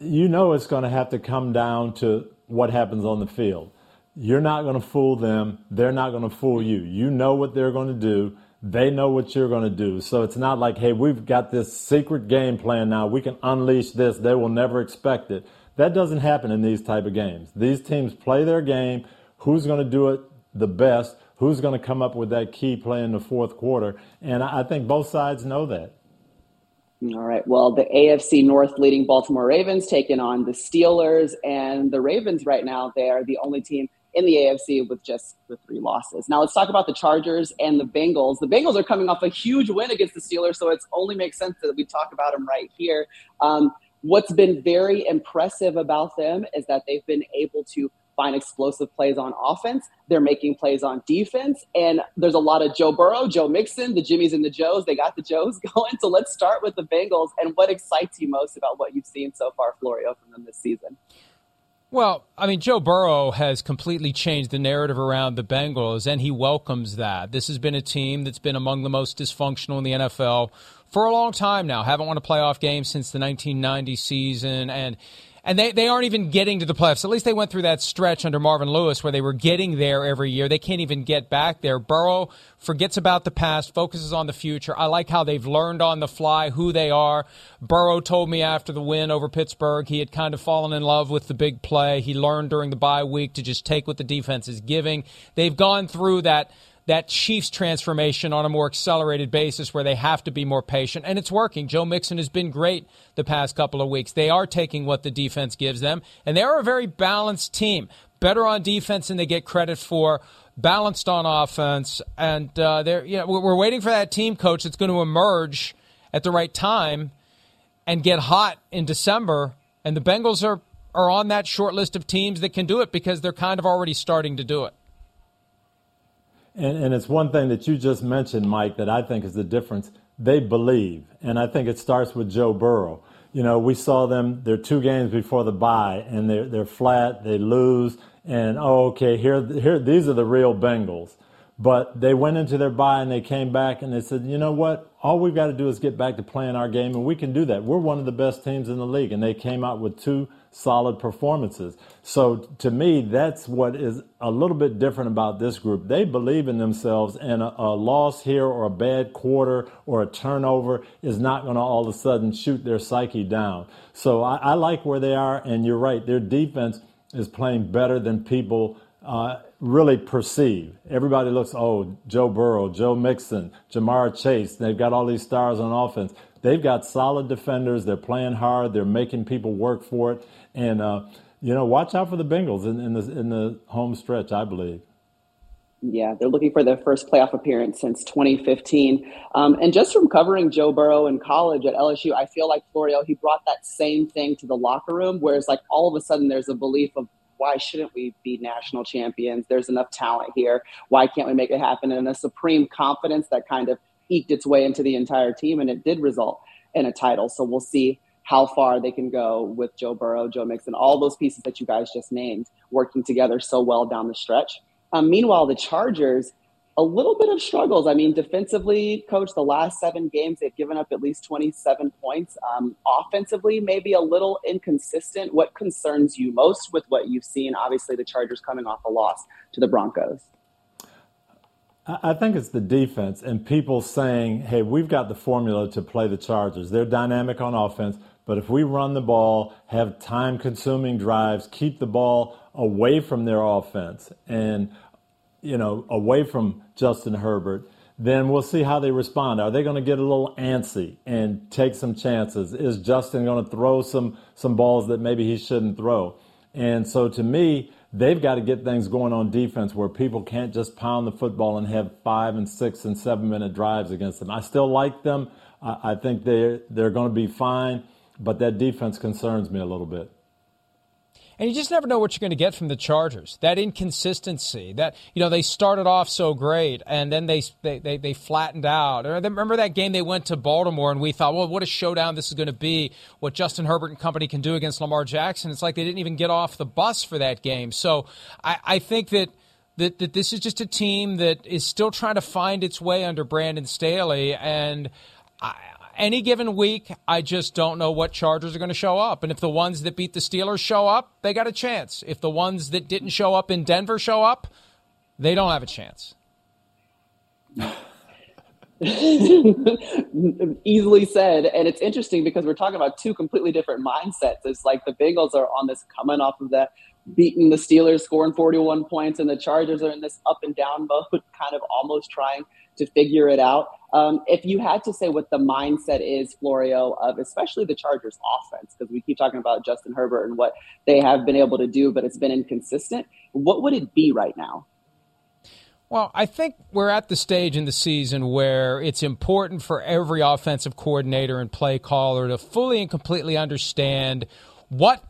You know, it's going to have to come down to what happens on the field. You're not going to fool them. They're not going to fool you. You know what they're going to do. They know what you're going to do. So it's not like, hey, we've got this secret game plan now. We can unleash this. They will never expect it. That doesn't happen in these type of games. These teams play their game. Who's going to do it the best? Who's going to come up with that key play in the fourth quarter? And I think both sides know that. All right. Well, the AFC North leading Baltimore Ravens taking on the Steelers, and the Ravens right now they are the only team in the AFC with just the three losses. Now let's talk about the Chargers and the Bengals. The Bengals are coming off a huge win against the Steelers, so it only makes sense that we talk about them right here. Um, what's been very impressive about them is that they've been able to find explosive plays on offense. They're making plays on defense. And there's a lot of Joe Burrow, Joe Mixon, the Jimmies and the Joes. They got the Joes going. So let's start with the Bengals. And what excites you most about what you've seen so far, Florio, from them this season? Well, I mean, Joe Burrow has completely changed the narrative around the Bengals, and he welcomes that. This has been a team that's been among the most dysfunctional in the NFL for a long time now. Haven't won a playoff game since the 1990 season, and and they, they aren't even getting to the playoffs. At least they went through that stretch under Marvin Lewis where they were getting there every year. They can't even get back there. Burrow forgets about the past, focuses on the future. I like how they've learned on the fly who they are. Burrow told me after the win over Pittsburgh he had kind of fallen in love with the big play. He learned during the bye week to just take what the defense is giving. They've gone through that that Chiefs transformation on a more accelerated basis where they have to be more patient. And it's working. Joe Mixon has been great the past couple of weeks. They are taking what the defense gives them, and they are a very balanced team. Better on defense than they get credit for. Balanced on offense, and uh, they're you know we're waiting for that team coach that's going to emerge at the right time and get hot in December. And the Bengals are are on that short list of teams that can do it because they're kind of already starting to do it. And, and it's one thing that you just mentioned, Mike, that I think is the difference. They believe. And I think it starts with Joe Burrow. You know, we saw them, they're two games before the bye, and they're, they're flat, they lose, and oh, okay, here, here, these are the real Bengals. But they went into their bye and they came back and they said, you know what? All we've got to do is get back to playing our game, and we can do that. We're one of the best teams in the league. And they came out with two solid performances. So to me, that's what is a little bit different about this group. They believe in themselves, and a, a loss here or a bad quarter or a turnover is not going to all of a sudden shoot their psyche down. So I, I, like where they are, and you're right. Their defense is playing better than people. Uh, really perceive. Everybody looks, oh, Joe Burrow, Joe Mixon, Ja'Marr Chase. They've got all these stars on offense. they've got solid defenders. They're playing hard. They're making people work for it. And, uh, you know, watch out for the Bengals in, in, the, in the home stretch, I believe. Yeah, they're looking for their first playoff appearance since 2015. Um, and just from covering Joe Burrow in college at LSU, I feel like Florio, he brought that same thing to the locker room, whereas like all of a sudden there's a belief of why shouldn't we be national champions? There's enough talent here. Why can't we make it happen? And a supreme confidence that kind of eked its way into the entire team, and it did result in a title. So we'll see how far they can go with Joe Burrow, Joe Mixon, all those pieces that you guys just named working together so well down the stretch. Um, meanwhile, the Chargers, a little bit of struggles. I mean, defensively, coach, the last seven games, they've given up at least 27 points. Um, offensively, maybe a little inconsistent. What concerns you most with what you've seen? Obviously, the Chargers coming off a loss to the Broncos. I think it's the defense and people saying, hey, we've got the formula to play the Chargers. They're dynamic on offense, but if we run the ball, have time consuming drives, keep the ball away from their offense and, you know, away from Justin Herbert, then we'll see how they respond. Are they going to get a little antsy and take some chances? Is Justin going to throw some, some balls that maybe he shouldn't throw? And so to me, they've got to get things going on defense where people can't just pound the football and have five and six and seven minute drives against them. I still like them. I think they're, they're going to be fine but that defense concerns me a little bit. And you just never know what you're going to get from the Chargers. That inconsistency, that you know they started off so great and then they they they, they flattened out. Remember that game they went to Baltimore and we thought, well, what a showdown this is going to be. What Justin Herbert and company can do against Lamar Jackson. It's like they didn't even get off the bus for that game. So I, I think that. That, that this is just a team that is still trying to find its way under Brandon Staley, and I, any given week, I just don't know what Chargers are going to show up. And if the ones that beat the Steelers show up, they got a chance. If the ones that didn't show up in Denver show up, they don't have a chance. Easily said. And it's interesting because we're talking about two completely different mindsets. It's like the Bengals are on this coming off of that beating the Steelers, scoring 41 points, and the Chargers are in this up and down mode, kind of almost trying to figure it out. Um, if you had to say what the mindset is, Florio, of especially the Chargers offense, because we keep talking about Justin Herbert and what they have been able to do, but it's been inconsistent, what would it be right now? Well, I think we're at the stage in the season where it's important for every offensive coordinator and play caller to fully and completely understand what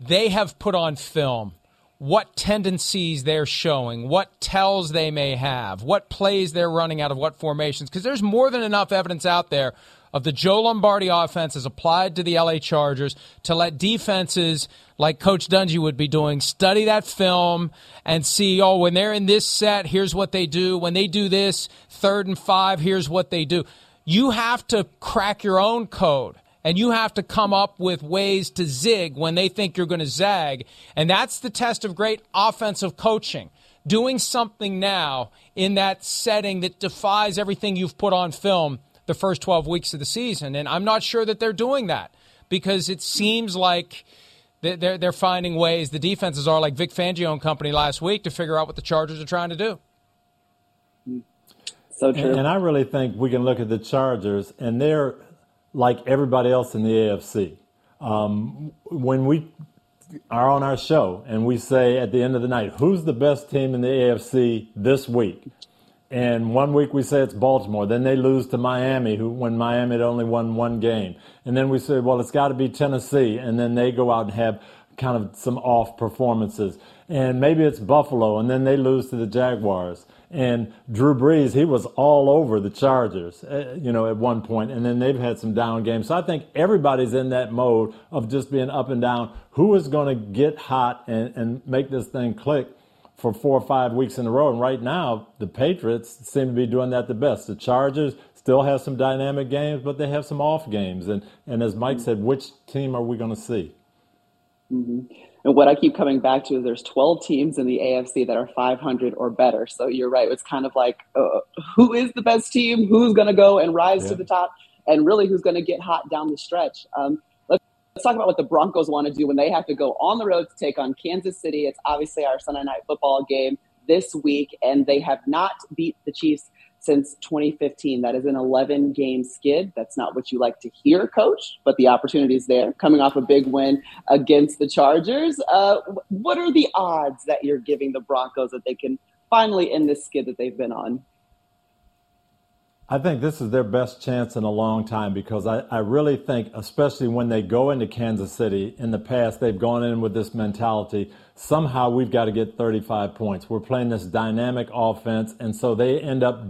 they have put on film what tendencies they're showing, what tells they may have, what plays they're running out of what formations, because there's more than enough evidence out there of the Joe Lombardi offense as applied to the LA Chargers to let defenses like Coach Dungy would be doing study that film and see, oh, when they're in this set, here's what they do. When they do this, third and five, here's what they do. You have to crack your own code and you have to come up with ways to zig when they think you're going to zag. And that's the test of great offensive coaching. Doing something now in that setting that defies everything you've put on film the first 12 weeks of the season. And I'm not sure that they're doing that because it seems like they're, they're finding ways, the defenses are like Vic Fangio and company last week to figure out what the Chargers are trying to do. So true. And, and I really think we can look at the Chargers and they're like everybody else in the AFC. Um, when we are on our show and we say at the end of the night, who's the best team in the AFC this week? And one week we say it's Baltimore. Then they lose to Miami, who when Miami had only won one game. And then we say, well, it's got to be Tennessee. And then they go out and have kind of some off performances. And maybe it's Buffalo, and then they lose to the Jaguars. And Drew Brees, he was all over the Chargers, uh, you know, at one point, and then they've had some down games. So I think everybody's in that mode of just being up and down. Who is going to get hot and, and make this thing click for four or five weeks in a row? And right now, the Patriots seem to be doing that the best. The Chargers still have some dynamic games, but they have some off games. And, and as Mike said, which team are we going to see? Mm-hmm. And what I keep coming back to is there's 12 teams in the AFC that are 500 or better. So you're right. It's kind of like uh, who is the best team? Who's going to go and rise yeah. to the top? And really, who's going to get hot down the stretch? Um, let's, let's talk about what the Broncos want to do when they have to go on the road to take on Kansas City. It's obviously our Sunday night football game this week, and they have not beat the Chiefs since 2015. That is an 11 game skid. That's not what you like to hear, coach, but the opportunity is there. Coming off a big win against the Chargers, uh, what are the odds that you're giving the Broncos that they can finally end this skid that they've been on? I think this is their best chance in a long time because I, I really think, especially when they go into Kansas City, in the past, they've gone in with this mentality somehow we've got to get 35 points. We're playing this dynamic offense, and so they end up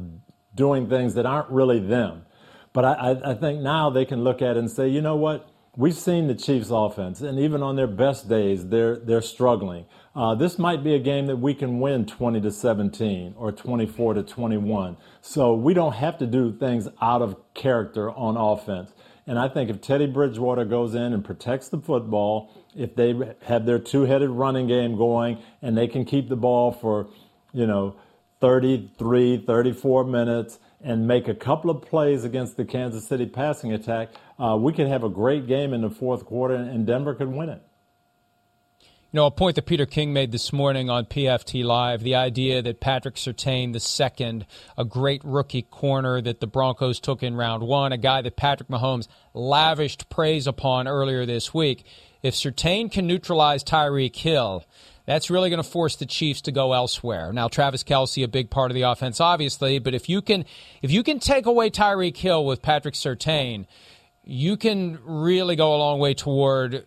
doing things that aren't really them. But I, I think now they can look at it and say, you know what? We've seen the Chiefs' offense, and even on their best days, they're they're struggling. Uh, this might be a game that we can win 20 to 17 or 24 to 21. So we don't have to do things out of character on offense. And I think if Teddy Bridgewater goes in and protects the football, if they have their two-headed running game going and they can keep the ball for, you know, 33, 34 minutes and make a couple of plays against the Kansas City passing attack, uh, we could have a great game in the fourth quarter and Denver could win it. You know, a point that Peter King made this morning on PFT Live, the idea that Patrick Surtain, the second, a great rookie corner that the Broncos took in round one, a guy that Patrick Mahomes lavished praise upon earlier this week. If Surtain can neutralize Tyreek Hill, that's really going to force the Chiefs to go elsewhere. Now, Travis Kelce, a big part of the offense, obviously, but if you can, if you can take away Tyreek Hill with Patrick Surtain, you can really go a long way toward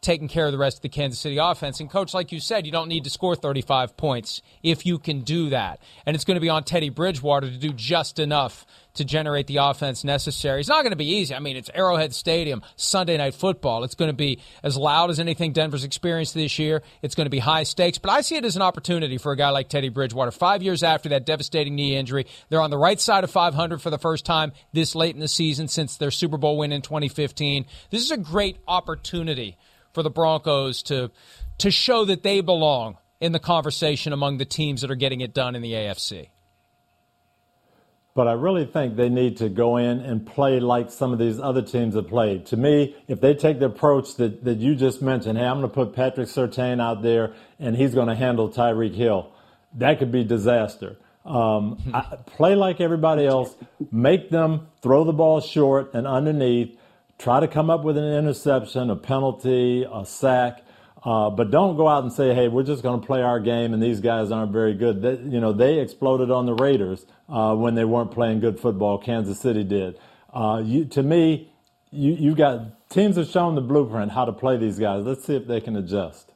taking care of the rest of the Kansas City offense. And, coach, like you said, you don't need to score 35 points if you can do that. And it's going to be on Teddy Bridgewater to do just enough to generate the offense necessary. It's not going to be easy. I mean, it's Arrowhead Stadium, Sunday night football. It's going to be as loud as anything Denver's experienced this year. It's going to be high stakes, but I see it as an opportunity for a guy like Teddy Bridgewater. Five years after that devastating knee injury, they're on the right side of 500 for the first time this late in the season since their Super Bowl win in 2015. This is a great opportunity for the Broncos to to show that they belong in the conversation among the teams that are getting it done in the AFC. But I really think they need to go in and play like some of these other teams have played. To me, if they take the approach that, that you just mentioned, hey, I'm going to put Patrick Surtain out there and he's going to handle Tyreek Hill, that could be disaster. Um, I, play like everybody else, make them throw the ball short and underneath, Try to come up with an interception, a penalty, a sack. Uh, but don't go out and say, "Hey, we're just going to play our game," and these guys aren't very good. They, you know, they exploded on the Raiders uh, when they weren't playing good football. Kansas City did. Uh, you, to me, you you got teams have shown the blueprint how to play these guys. Let's see if they can adjust.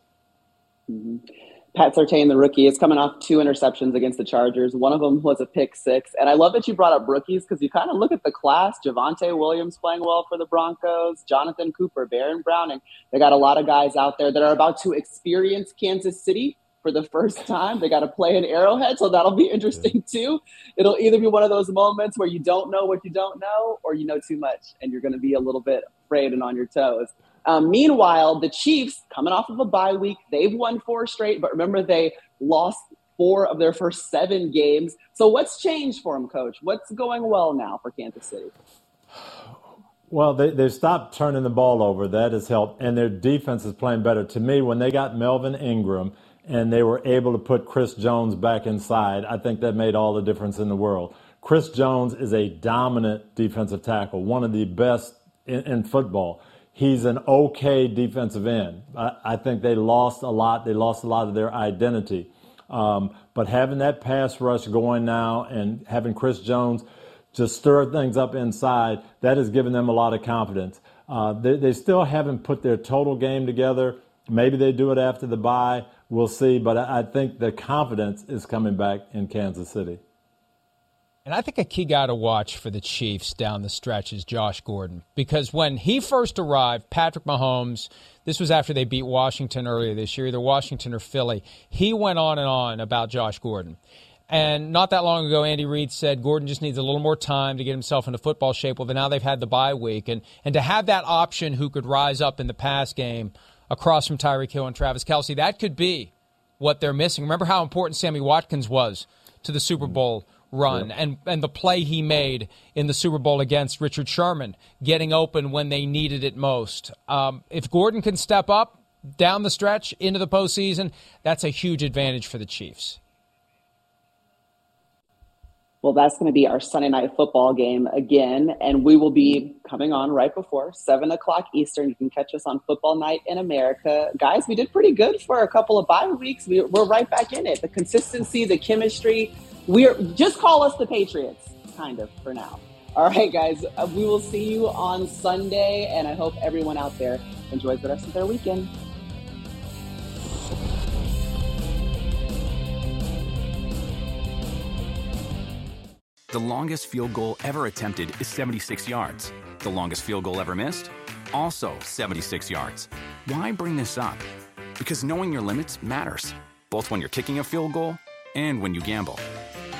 Mm-hmm. Pat Surtain, the rookie, is coming off two interceptions against the Chargers. One of them was a pick six. And I love that you brought up rookies because you kind of look at the class. Javonte Williams playing well for the Broncos, Jonathan Cooper, Baron Browning. They got a lot of guys out there that are about to experience Kansas City for the first time. They got to play in Arrowhead, so that'll be interesting too. It'll either be one of those moments where you don't know what you don't know, or you know too much and you're going to be a little bit afraid and on your toes. Um, meanwhile, the Chiefs, coming off of a bye week, they've won four straight, but remember they lost four of their first seven games. So what's changed for them, Coach? What's going well now for Kansas City? Well, they, they've stopped turning the ball over. That has helped. And their defense is playing better. To me, when they got Melvin Ingram and they were able to put Chris Jones back inside, I think that made all the difference in the world. Chris Jones is a dominant defensive tackle, one of the best in, in football he's an okay defensive end. I, I, think they lost a lot. They lost a lot of their identity. Um, but having that pass rush going now and having Chris Jones just stir things up inside, that has given them a lot of confidence. Uh, they, they still haven't put their total game together. Maybe they do it after the bye. We'll see. But I, I think the confidence is coming back in Kansas City. And I think a key guy to watch for the Chiefs down the stretch is Josh Gordon. Because when he first arrived, Patrick Mahomes, this was after they beat Washington earlier this year, either Washington or Philly, he went on and on about Josh Gordon. And not that long ago, Andy Reid said Gordon just needs a little more time to get himself into football shape. Well, now they've had the bye week. And, and to have that option who could rise up in the pass game across from Tyreek Hill and Travis Kelce, that could be what they're missing. Remember how important Sammy Watkins was to the Super Bowl run and, and the play he made in the Super Bowl against Richard Sherman, getting open when they needed it most. Um, if Gordon can step up down the stretch into the postseason, that's a huge advantage for the Chiefs. Well, that's going to be our Sunday night football game again, and we will be coming on right before seven o'clock Eastern. You can catch us on Football Night in America, guys. We did pretty good for a couple of bye weeks. We, we're right back in it. The consistency, the chemistry. We're just call us the Patriots, kind of for now. All right, guys. Uh, we will see you on Sunday, and I hope everyone out there enjoys the rest of their weekend. The longest field goal ever attempted is 76 yards. The longest field goal ever missed? Also 76 yards. Why bring this up? Because knowing your limits matters, both when you're kicking a field goal and when you gamble.